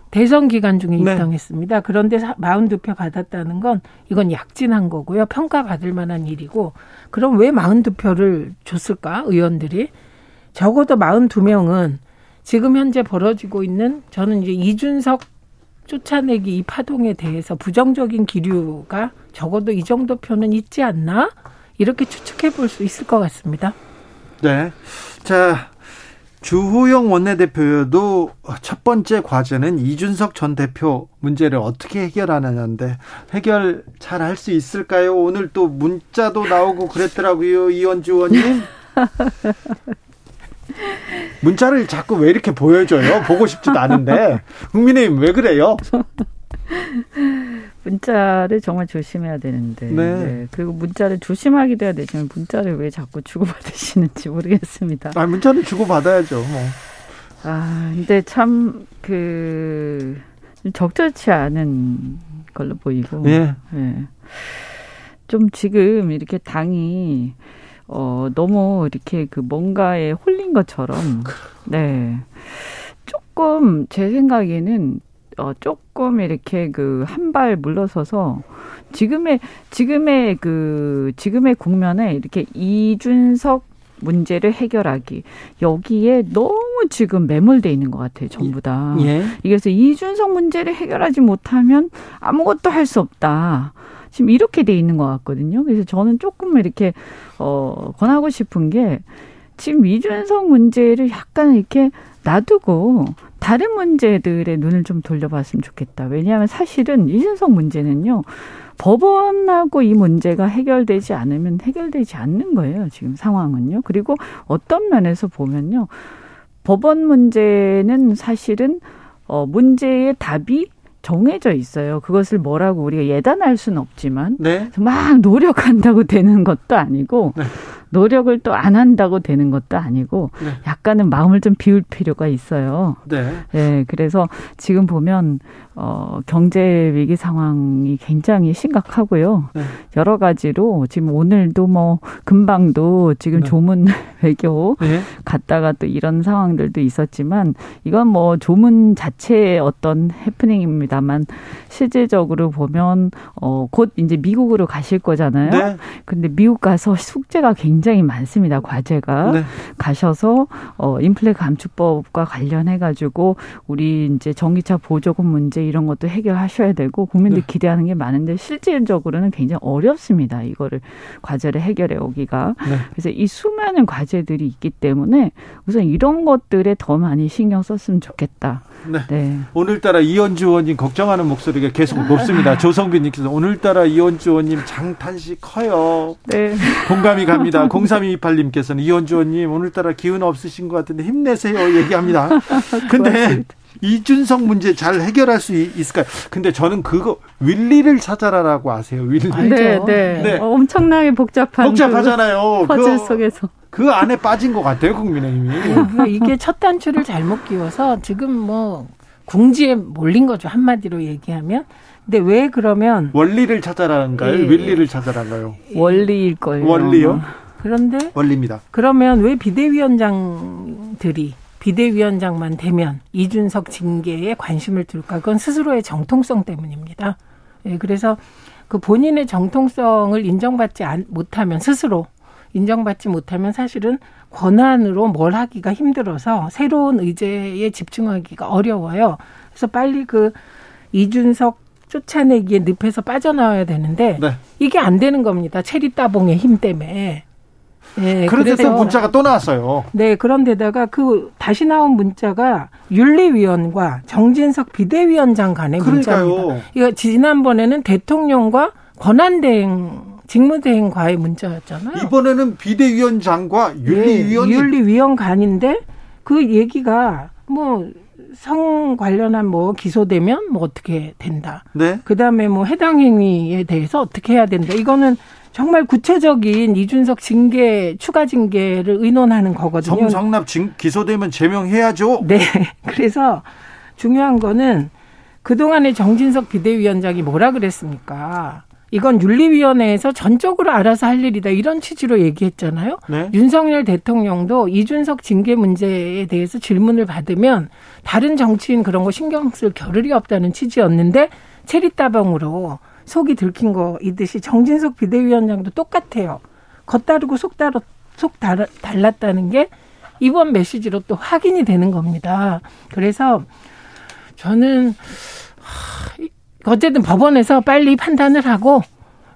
대선 기간 중에 네. 입당했습니다. 그런데 42표 받았다는 건 이건 약진한 거고요. 평가받을 만한 일이고 그럼 왜 42표를 줬을까? 의원들이 적어도 42명은 지금 현재 벌어지고 있는 저는 이제 이준석 쫓아내기 이 파동에 대해서 부정적인 기류가 적어도 이 정도 표는 있지 않나? 이렇게 추측해 볼 수 있을 것 같습니다. 네. 자, 주호영 원내대표도 첫 번째 과제는 이준석 전 대표 문제를 어떻게 해결하느냐인데 해결 잘 할 수 있을까요? 오늘 또 문자도 나오고 그랬더라고요. 이원주 의원님. 문자를 자꾸 왜 이렇게 보여줘요? 보고 싶지도 않은데. 국민의힘 왜 그래요? 문자를 정말 조심해야 되는데. 네. 네. 그리고 문자를 조심하기도 해야 되지만 문자를 왜 자꾸 주고받으시는지 모르겠습니다. 아, 문자는 주고받아야죠, 뭐. 아, 근데 참, 그, 적절치 않은 걸로 보이고. 예. 네. 좀 지금 이렇게 당이 어, 너무 이렇게 그 뭔가에 홀린 것처럼, 네. 조금 제 생각에는 어, 조금 이렇게 그 한 발 물러서서 지금의, 지금의 그, 지금의 국면에 이렇게 이준석 문제를 해결하기 여기에 너무 지금 매몰돼 있는 것 같아요 전부 다. 예. 그래서 이준석 문제를 해결하지 못하면 아무것도 할 수 없다. 지금 이렇게 돼 있는 것 같거든요. 그래서 저는 조금 이렇게 어 권하고 싶은 게 지금 이준석 문제를 약간 이렇게 놔두고 다른 문제들의 눈을 좀 돌려봤으면 좋겠다. 왜냐하면 사실은 이준석 문제는요. 법원하고 이 문제가 해결되지 않으면 해결되지 않는 거예요. 지금 상황은요. 그리고 어떤 면에서 보면요. 법원 문제는 사실은 어 문제의 답이 정해져 있어요. 그것을 뭐라고 우리가 예단할 수는 없지만 네. 막 노력한다고 되는 것도 아니고 네. 노력을 또 안 한다고 되는 것도 아니고 네. 약간은 마음을 좀 비울 필요가 있어요. 네. 네. 그래서 지금 보면 어 경제 위기 상황이 굉장히 심각하고요. 네. 여러 가지로 지금 오늘도 뭐 금방도 지금 네. 조문 외교 네. 갔다가 또 이런 상황들도 있었지만 이건 뭐 조문 자체의 어떤 해프닝입니다만 실질적으로 보면 어곧 이제 미국으로 가실 거잖아요. 네. 근데 미국 가서 숙제가 굉장히 굉장히 많습니다. 과제가 네. 가셔서 어 인플레 감축법과 관련해 가지고 우리 이제 전기차 보조금 문제 이런 것도 해결하셔야 되고 국민들 네. 기대하는 게 많은데 실질적으로는 굉장히 어렵습니다. 이거를 과제를 해결해 오기가. 네. 그래서 이 수많은 과제들이 있기 때문에 우선 이런 것들에 더 많이 신경 썼으면 좋겠다. 네. 네. 오늘따라 이현주 의원님 걱정하는 목소리가 계속 높습니다. 조성빈 님께서 오늘따라 이현주 의원님 장탄시 커요. 네. 공감이 갑니다. 0328 님께서는 이현주 의원님 오늘따라 기운 없으신 것 같은데 힘내세요 얘기합니다. 근데 이준석 문제 잘 해결할 수 있을까요? 근데 저는 그거 윌리를 찾아라라고 아세요. 윌리. 네, 네. 네. 엄청나게 복잡한 복잡하잖아요. 그 퍼즐 그, 속에서. 그 안에 빠진 것 같아요, 국민의힘이. 네, 이게 첫 단추를 잘못 끼워서 지금 뭐 궁지에 몰린 거죠. 한마디로 얘기하면. 근데 왜 그러면 원리를 찾아라는가요? 예. 윌리를 찾아라는가요? 원리일 거예요. 원리요? 그런데 원리입니다. 그러면 왜 비대위원장들이 비대위원장만 되면 이준석 징계에 관심을 둘까? 그건 스스로의 정통성 때문입니다. 예, 그래서 그 본인의 정통성을 인정받지 못하면 스스로 인정받지 못하면 사실은 권한으로 뭘 하기가 힘들어서 새로운 의제에 집중하기가 어려워요. 그래서 빨리 그 이준석 쫓아내기에 늪에서 빠져나와야 되는데 네. 이게 안 되는 겁니다. 체리 따봉의 힘 때문에. 네, 그런데 또 문자가 또 나왔어요. 네, 그런데다가 그 다시 나온 문자가 윤리위원과 정진석 비대위원장 간의 그러니까요. 문자입니다. 이거 지난번에는 대통령과 권한대행 직무대행과의 문자였잖아요. 이번에는 비대위원장과 윤리위원 네, 윤리위원 간인데 그 얘기가 뭐 성 관련한 뭐 기소되면 뭐 어떻게 된다. 네. 그다음에 뭐 해당 행위에 대해서 어떻게 해야 된다. 이거는 정말 구체적인 이준석 징계 추가 징계를 의논하는 거거든요. 성상납 기소되면 제명해야죠. 네. 그래서 중요한 거는 그동안에 정진석 비대위원장이 뭐라 그랬습니까? 이건 윤리위원회에서 전적으로 알아서 할 일이다 이런 취지로 얘기했잖아요. 네. 윤석열 대통령도 이준석 징계 문제에 대해서 질문을 받으면 다른 정치인 그런 거 신경 쓸 겨를이 없다는 취지였는데 체리따봉으로 속이 들킨 거이듯이 정진석 비대위원장도 똑같아요. 겉다르고 속, 다르, 속 달, 달랐다는 게 이번 메시지로 또 확인이 되는 겁니다. 그래서 저는 어쨌든 법원에서 빨리 판단을 하고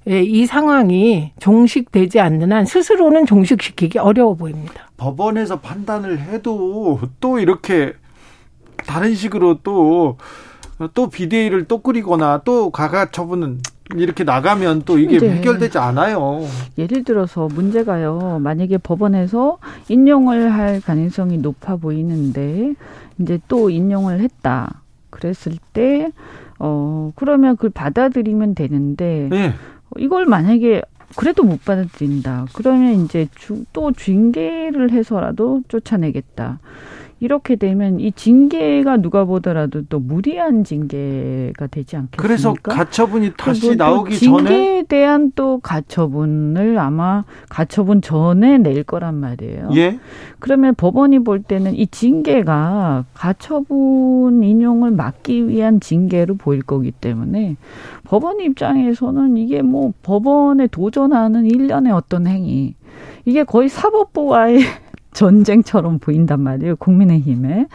예, 이 상황이 종식되지 않는 한 스스로는 종식시키기 어려워 보입니다. 법원에서 판단을 해도 또 이렇게 다른 식으로 또 또 비대위를 또 꾸리거나 또 가가 처분은 이렇게 나가면 또 이게 네. 해결되지 않아요. 예를 들어서 문제가요. 만약에 법원에서 인용을 할 가능성이 높아 보이는데 이제 또 인용을 했다. 그랬을 때 어, 그러면 그걸 받아들이면 되는데 네. 이걸 만약에 그래도 못 받아들인다. 그러면 이제 주, 또 징계를 해서라도 쫓아내겠다. 이렇게 되면 이 징계가 누가 보더라도 또 무리한 징계가 되지 않겠습니까? 그래서 가처분이 다시 뭐 나오기 징계에 전에 징계에 대한 또 가처분을 아마 가처분 전에 낼 거란 말이에요. 예. 그러면 법원이 볼 때는 이 징계가 가처분 인용을 막기 위한 징계로 보일 거기 때문에 법원 입장에서는 이게 뭐 법원에 도전하는 일련의 어떤 행위 이게 거의 사법부와의 전쟁처럼 보인단 말이에요. 국민의힘에.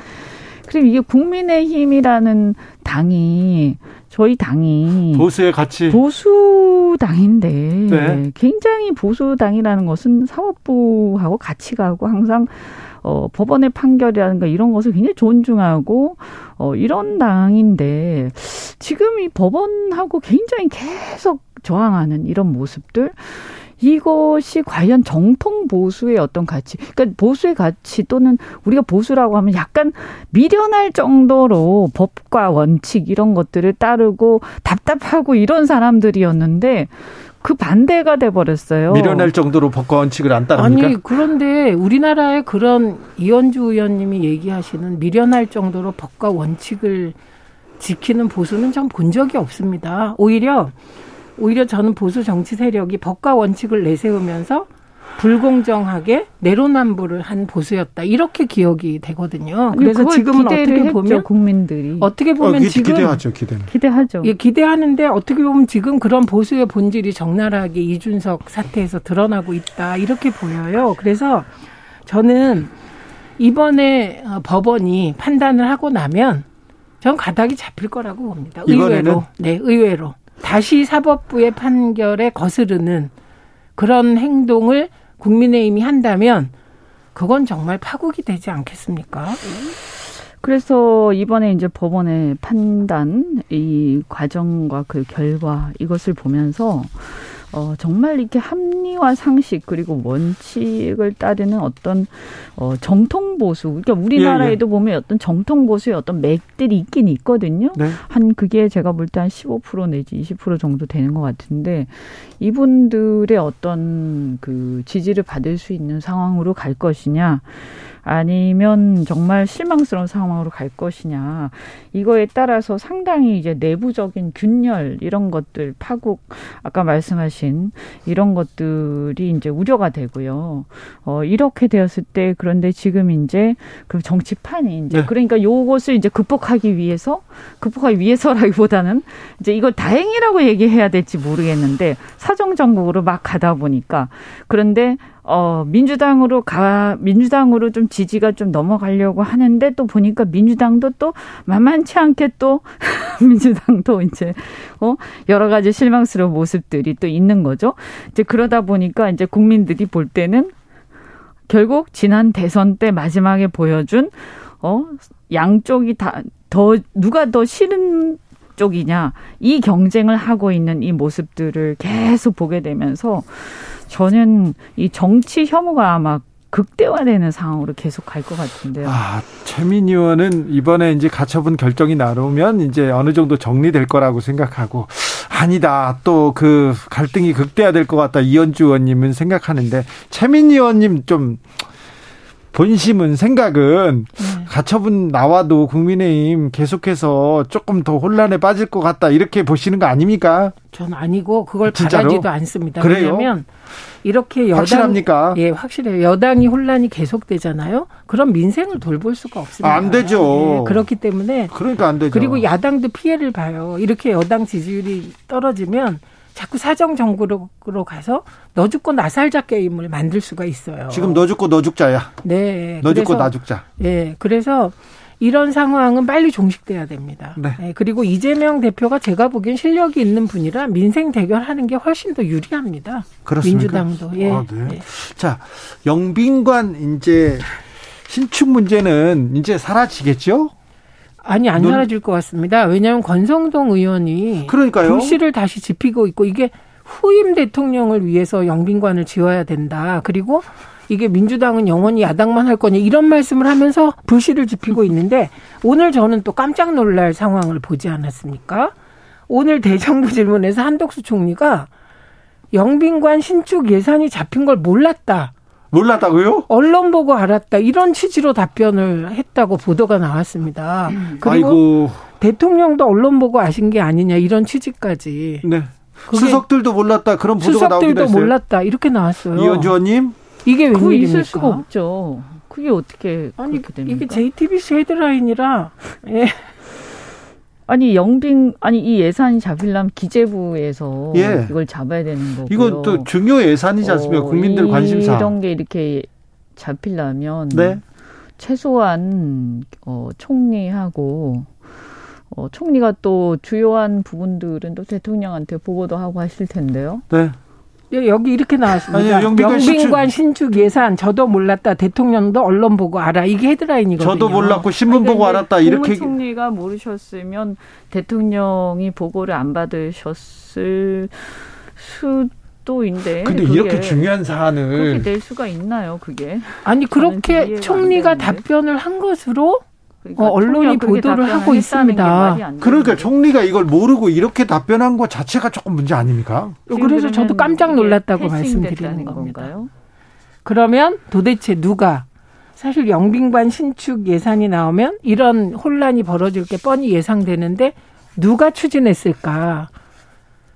그리고 이게 국민의힘이라는 당이 저희 당이 보수의 가치 보수 당인데 네. 굉장히 보수 당이라는 것은 사법부하고 같이 가고 항상 어 법원의 판결이라든가 이런 것을 굉장히 존중하고 어 이런 당인데 지금 이 법원하고 굉장히 계속 저항하는 이런 모습들 이것이 과연 정통 보수의 어떤 가치, 그러니까 보수의 가치 또는 우리가 보수라고 하면 약간 미련할 정도로 법과 원칙 이런 것들을 따르고 답답하고 이런 사람들이었는데 그 반대가 돼 버렸어요. 미련할 정도로 법과 원칙을 안 따릅니까? 아니 그런데 우리나라의 그런 이현주 의원님이 얘기하시는 미련할 정도로 법과 원칙을 지키는 보수는 전본 적이 없습니다. 오히려 오히려 저는 보수 정치 세력이 법과 원칙을 내세우면서 불공정하게 내로남불을 한 보수였다 이렇게 기억이 되거든요. 그래서 지금은 어떻게 보면 국민들이 어떻게 보면 어, 기, 지금 기대하죠, 기대 기대하죠. 예, 기대하는데 어떻게 보면 지금 그런 보수의 본질이 적나라하게 이준석 사태에서 드러나고 있다 이렇게 보여요. 그래서 저는 이번에 어, 법원이 판단을 하고 나면 전 가닥이 잡힐 거라고 봅니다. 의외로, 네, 의외로. 다시 사법부의 판결에 거스르는 그런 행동을 국민의힘이 한다면 그건 정말 파국이 되지 않겠습니까? 그래서 이번에 이제 법원의 판단, 이 과정과 그 결과 이것을 보면서 어, 정말 이렇게 합리화 상식 그리고 원칙을 따르는 어떤 어, 정통 보수. 그러니까 우리나라에도 예, 예. 보면 어떤 정통 보수의 어떤 맥들이 있긴 있거든요. 네. 한 그게 제가 볼 때 한 15% 내지 20% 정도 되는 것 같은데 이분들의 어떤 그 지지를 받을 수 있는 상황으로 갈 것이냐 아니면 정말 실망스러운 상황으로 갈 것이냐 이거에 따라서 상당히 이제 내부적인 균열 이런 것들 파국 아까 말씀하신 이런 것들이 이제 우려가 되고요. 어 이렇게 되었을 때 그런데 지금 이제 그 정치판이 이제 네. 그러니까 요것을 이제 극복하기 위해서 극복하기 위해서라기보다는 이제 이걸 다행이라고 얘기해야 될지 모르겠는데 사정 정국으로 막 가다 보니까 그런데 어, 민주당으로 가, 민주당으로 좀 지지가 좀 넘어가려고 하는데 또 보니까 민주당도 또 만만치 않게 또 민주당도 이제, 어, 여러 가지 실망스러운 모습들이 또 있는 거죠. 이제 그러다 보니까 이제 국민들이 볼 때는 결국 지난 대선 때 마지막에 보여준, 어, 양쪽이 다, 더, 누가 더 싫은 쪽이냐, 이 경쟁을 하고 있는 이 모습들을 계속 보게 되면서 저는 이 정치 혐오가 아마 극대화되는 상황으로 계속 갈 것 같은데요. 아, 최민 의원은 이번에 이제 가처분 결정이 나오면 이제 어느 정도 정리될 거라고 생각하고 아니다. 또 그 갈등이 극대화될 것 같다. 이현주 의원님은 생각하는데 최민 의원님 좀 본심은 생각은 네. 가처분 나와도 국민의힘 계속해서 조금 더 혼란에 빠질 것 같다 이렇게 보시는 거 아닙니까? 전 아니고 그걸 진짜로? 바라지도 않습니다. 그래요? 왜냐하면 이렇게 여당 확실합니까? 예, 확실해요. 여당이 혼란이 계속되잖아요. 그럼 민생을 돌볼 수가 없습니다. 안 되죠. 예, 그렇기 때문에 그러니까 안 되죠. 그리고 야당도 피해를 봐요. 이렇게 여당 지지율이 떨어지면 자꾸 사정 정국으로 가서 너 죽고 나 살자 게임을 만들 수가 있어요. 지금 너 죽고 너 죽자야. 네. 너 죽고 나 죽자. 예. 그래서 이런 상황은 빨리 종식돼야 됩니다. 네. 네. 그리고 이재명 대표가 제가 보기엔 실력이 있는 분이라 민생 대결하는 게 훨씬 더 유리합니다. 그렇습니까? 민주당도. 예. 아, 네. 예. 자, 영빈관 이제 신축 문제는 이제 사라지겠죠? 아니 안 사라질 것 같습니다. 왜냐하면 권성동 의원이 그러니까요. 불씨를 다시 지피고 있고 이게 후임 대통령을 위해서 영빈관을 지어야 된다. 그리고 이게 민주당은 영원히 야당만 할 거냐 이런 말씀을 하면서 불씨를 지피고 있는데 오늘 저는 또 깜짝 놀랄 상황을 보지 않았습니까? 오늘 대정부 질문에서 한덕수 총리가 영빈관 신축 예산이 잡힌 걸 몰랐다. 몰랐다고요? 언론 보고 알았다. 이런 취지로 답변을 했다고 보도가 나왔습니다. 그리고 아이고. 대통령도 언론 보고 아신 게 아니냐 이런 취지까지. 네. 수석들도 몰랐다. 그런 보도가 나오기도 했어요. 수석들도 몰랐다. 이렇게 나왔어요. 이현주 의원님. 이게 웬일입니까? 있을 수가 없죠. 그게 어떻게 아니 됩니까? 이게 JTBC 헤드라인이라 예. 아니 영빈 아니 이 예산이 잡히려면 기재부에서 예. 이걸 잡아야 되는 거고요. 이건 또 중요 예산이지 않습니까? 어, 국민들 관심사. 이런 게 이렇게 잡히려면 네. 최소한 어 총리하고 어 총리가 또 주요한 부분들은 또 대통령한테 보고도 하고 하실 텐데요. 네. 예, 여기 이렇게 나왔습니다. 아니, 영빈관, 영빈관 신축. 예산 저도 몰랐다. 대통령도 언론 보고 알아. 이게 헤드라인이거든요. 저도 몰랐고 신문 보고 알았다. 이렇게 총리가 모르셨으면 대통령이 보고를 안 받으셨을 수 도인데. 근데 이렇게 중요한 사안을 그렇게 될 수가 있나요? 그게 아니 그렇게 총리가 답변을 한 것으로 그러니까 어, 언론이 보도를 하고 있습니다. 그러니까 총리가 이걸 모르고 이렇게 답변한 것 자체가 조금 문제 아닙니까? 그래서 저도 깜짝 놀랐다고 말씀드리는 겁니다. 건가요? 그러면 도대체 누가 사실 영빈관 신축 예산이 나오면 이런 혼란이 벌어질 게 뻔히 예상되는데 누가 추진했을까?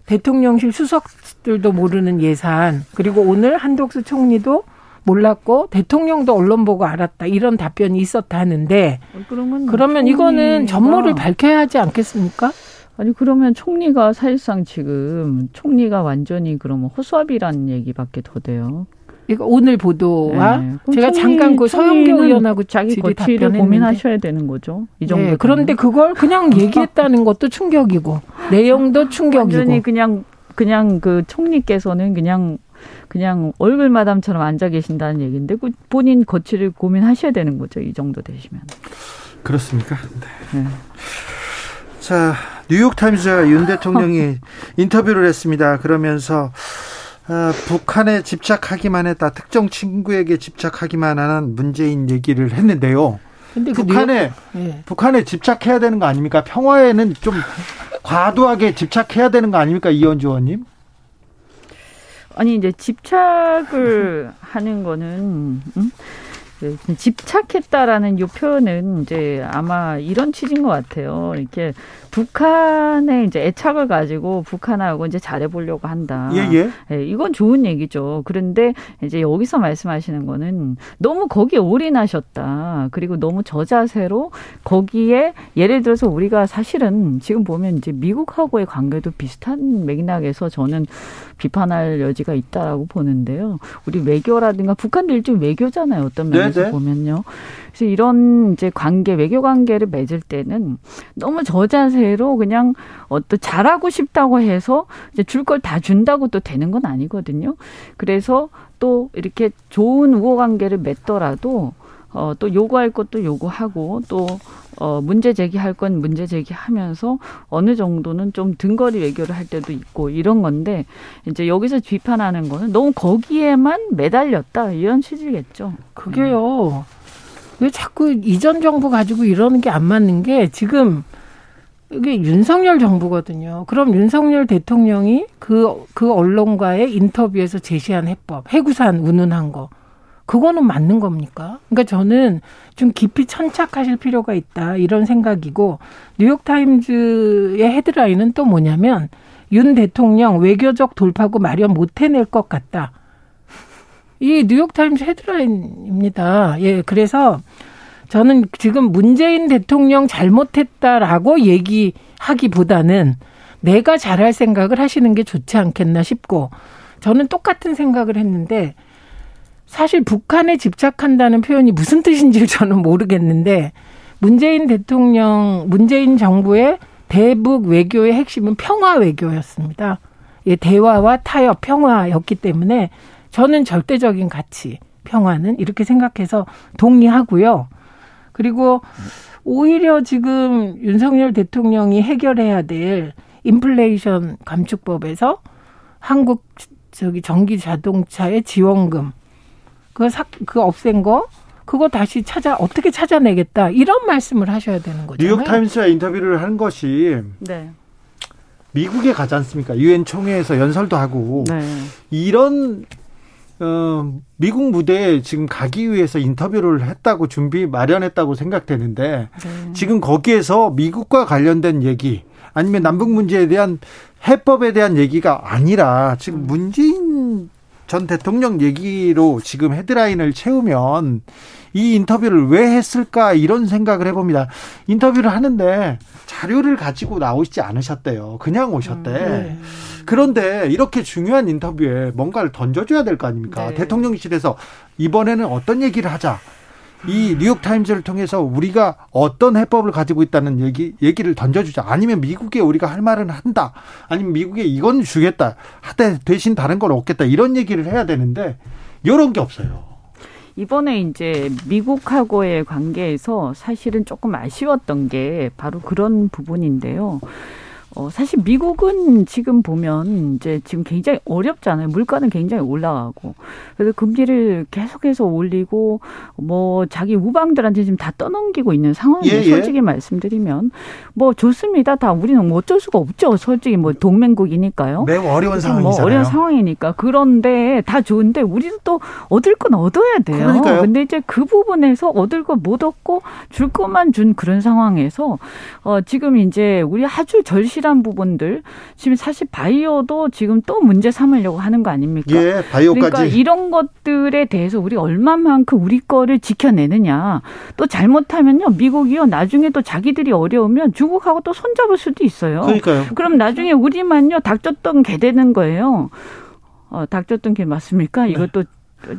대통령실 수석들도 모르는 예산 그리고 오늘 한독수 총리도 몰랐고 대통령도 언론 보고 알았다 이런 답변이 있었다는데 그러면, 그러면 이거는 전모를 밝혀야 하지 않겠습니까? 아니 그러면 총리가 사실상 지금 총리가 완전히 그러면 호수아비라는 얘기밖에 더 돼요. 이거 오늘 보도와 네. 제가 잠깐 그 서영교 의원하고 자기 거취를 고민하셔야 되는 거죠. 이 정도. 네. 그런데 그걸 그냥 얘기했다는 것도 충격이고 내용도 충격이고. 완전히 그냥 그냥 그 총리께서는 그냥 그냥 얼굴 마담처럼 앉아 계신다는 얘기인데 그 본인 거취를 고민하셔야 되는 거죠. 이 정도 되시면. 그렇습니까? 네. 네. 자, 뉴욕타임즈가 윤 대통령이 인터뷰를 했습니다. 그러면서 어, 북한에 집착하기만 했다. 특정 친구에게 집착하기만 하는 문재인 얘기를 했는데요. 근데 그 북한에 그 네. 북한에 집착해야 되는 거 아닙니까? 평화에는 좀 과도하게 집착해야 되는 거 아닙니까, 이현주 의원님? 아니 이제 집착을 하는 거는 음? 그 집착했다라는 이 표현은 이제 아마 이런 취지인 것 같아요. 이렇게 북한에 이제 애착을 가지고 북한하고 이제 잘해보려고 한다. 예, 예. 예, 이건 좋은 얘기죠. 그런데 이제 여기서 말씀하시는 거는 너무 거기에 올인하셨다. 그리고 너무 저자세로 거기에 예를 들어서 우리가 사실은 지금 보면 이제 미국하고의 관계도 비슷한 맥락에서 저는 비판할 여지가 있다라고 보는데요. 우리 외교라든가 북한도 일종 외교잖아요. 어떤 면에서 네네. 보면요. 그래서 이런 이제 관계 외교 관계를 맺을 때는 너무 저자세로 그냥 어떤 잘하고 싶다고 해서 이제 줄 걸 다 준다고 또 되는 건 아니거든요. 그래서 또 이렇게 좋은 우호 관계를 맺더라도 어, 또 요구할 것도 요구하고 또 어, 문제 제기할 건 문제 제기하면서 어느 정도는 좀 등거리 외교를 할 때도 있고 이런 건데 이제 여기서 비판하는 거는 너무 거기에만 매달렸다 이런 취지겠죠. 그게요. 왜 자꾸 이전 정부 가지고 이러는 게 안 맞는 게 지금 이게 윤석열 정부거든요. 그럼 윤석열 대통령이 그, 그 언론과의 인터뷰에서 제시한 해법, 해구산 운운한 거, 그거는 맞는 겁니까? 그러니까 저는 좀 깊이 천착하실 필요가 있다 이런 생각이고 뉴욕타임즈의 헤드라인은 또 뭐냐면 윤 대통령 외교적 돌파구 마련 못 해낼 것 같다. 이 뉴욕타임즈 헤드라인입니다. 예, 그래서 저는 지금 문재인 대통령 잘못했다라고 얘기하기보다는 내가 잘할 생각을 하시는 게 좋지 않겠나 싶고 저는 똑같은 생각을 했는데 사실 북한에 집착한다는 표현이 무슨 뜻인지 저는 모르겠는데 문재인 대통령, 문재인 정부의 대북 외교의 핵심은 평화 외교였습니다. 예, 대화와 타협, 평화였기 때문에 저는 절대적인 가치, 평화는 이렇게 생각해서 동의하고요. 그리고 오히려 지금 윤석열 대통령이 해결해야 될 인플레이션 감축법에서 한국 저기 전기 자동차의 지원금 그 사, 그 없앤 거 그거 다시 찾아 어떻게 찾아내겠다 이런 말씀을 하셔야 되는 거죠. 뉴욕 타임스와 인터뷰를 한 것이 네. 미국에 가지 않습니까? 유엔 총회에서 연설도 하고 네. 이런 어, 미국 무대에 지금 가기 위해서 인터뷰를 했다고 준비 마련했다고 생각되는데 네. 지금 거기에서 미국과 관련된 얘기 아니면 남북 문제에 대한 해법에 대한 얘기가 아니라 지금 음. 문재인 전 대통령 얘기로 지금 헤드라인을 채우면 이 인터뷰를 왜 했을까 이런 생각을 해봅니다. 인터뷰를 하는데 자료를 가지고 나오시지 않으셨대요. 그냥 오셨대. 음, 네. 그런데 이렇게 중요한 인터뷰에 뭔가를 던져줘야 될 거 아닙니까? 네. 대통령실에서 이번에는 어떤 얘기를 하자. 이 뉴욕 타임즈를 통해서 우리가 어떤 해법을 가지고 있다는 얘기, 얘기를 던져주자. 아니면 미국에 우리가 할 말은 한다. 아니면 미국에 이건 주겠다. 하되 대신 다른 걸 얻겠다. 이런 얘기를 해야 되는데, 이런 게 없어요. 이번에 이제 미국하고의 관계에서 사실은 조금 아쉬웠던 게 바로 그런 부분인데요. 어, 사실 미국은 지금 보면 이제 지금 굉장히 어렵잖아요. 물가는 굉장히 올라가고. 그래서 금리를 계속해서 올리고 뭐 자기 우방들한테 지금 다 떠넘기고 있는 상황이에요. 예, 예. 솔직히 말씀드리면. 뭐 좋습니다. 다 우리는 뭐 어쩔 수가 없죠. 솔직히 뭐 동맹국이니까요. 매우 어려운 상황이잖아요. 뭐 어려운 상황이니까. 그런데 다 좋은데 우리도 또 얻을 건 얻어야 돼요. 그러니까요. 근데 이제 그 부분에서 얻을 건못 얻고 줄 것만 준 그런 상황에서 어 지금 이제 우리 아주 절실 확실한 부분들 지금 사실 바이오도 지금 또 문제 삼으려고 하는 거 아닙니까? 예, 바이오까지. 그러니까 이런 것들에 대해서 우리 얼마만큼 우리 거를 지켜내느냐. 또 잘못하면요, 미국이요 나중에 또 자기들이 어려우면 중국하고 또 손잡을 수도 있어요. 그러니까요. 그럼 나중에 우리만요 닥쳤던 개 되는 거예요. 어, 닥쳤던 게 맞습니까? 네. 이것도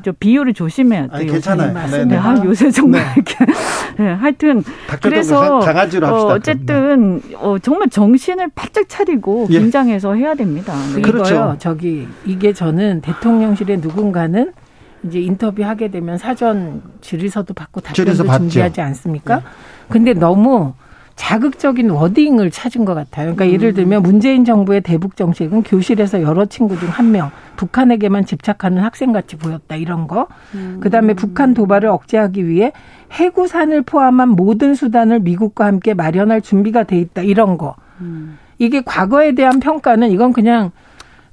저 비율을 조심해야 돼요. 아니, 괜찮아요. 네, 네. 아, 요새 정말 네. 이렇게 네, 하여튼 그래서 강아지로 합시다. 어, 어쨌든 어, 정말 정신을 바짝 차리고 예. 긴장해서 해야 됩니다. 네. 그렇죠. 저기 이게 저는 대통령실에 누군가는 이제 인터뷰 하게 되면 사전 질의서도 받고 답변도 준비하지 않습니까? 네. 근데 너무 자극적인 워딩을 찾은 것 같아요. 그러니까 음. 예를 들면 문재인 정부의 대북 정책은 교실에서 여러 친구 중 한 명 북한에게만 집착하는 학생같이 보였다 이런 거. 음. 그 다음에 북한 도발을 억제하기 위해 해구산을 포함한 모든 수단을 미국과 함께 마련할 준비가 돼 있다 이런 거. 음. 이게 과거에 대한 평가는 이건 그냥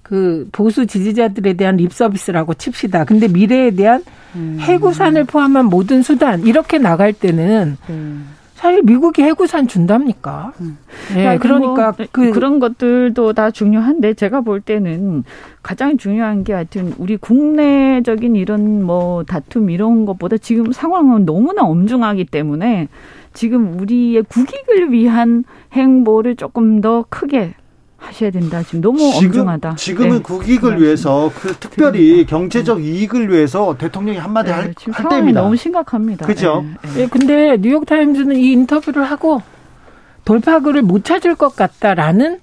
그 보수 지지자들에 대한 립 서비스라고 칩시다. 근데 미래에 대한 음. 해구산을 포함한 모든 수단 이렇게 나갈 때는 음. 사실 미국이 해구산 준답니까? 음. 네, 그러니까 뭐, 그 그런 것들도 다 중요한데 제가 볼 때는 가장 중요한 게 하여튼 우리 국내적인 이런 뭐 다툼 이런 것보다 지금 상황은 너무나 엄중하기 때문에 지금 우리의 국익을 위한 행보를 조금 더 크게 하셔야 된다. 지금 너무 지금, 엄중하다. 지금은 네. 국익을 네. 위해서 그 특별히 경제적 이익을 위해서 대통령이 한마디 네, 할, 할 때입니다. 너무 심각합니다. 그죠? 네. 네. 근데 뉴욕 타임즈는 이 인터뷰를 하고 돌파구를 못 찾을 것 같다라는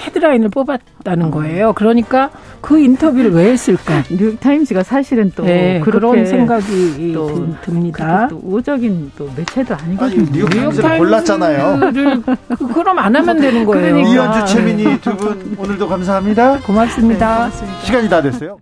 헤드라인을 뽑았다는 거예요. 그러니까 그 인터뷰를 왜 했을까? 뉴욕타임즈가 사실은 또 네, 그런 생각이 또 듭니다. 또 우적인 또 매체도 아니거든요. 뉴욕타임즈를 골랐잖아요. 그, 그럼 안 하면 되는 거예요. 그러니까. 이현주 최민희 두 분 오늘도 감사합니다. 고맙습니다. 네, 고맙습니다. 시간이 다 됐어요.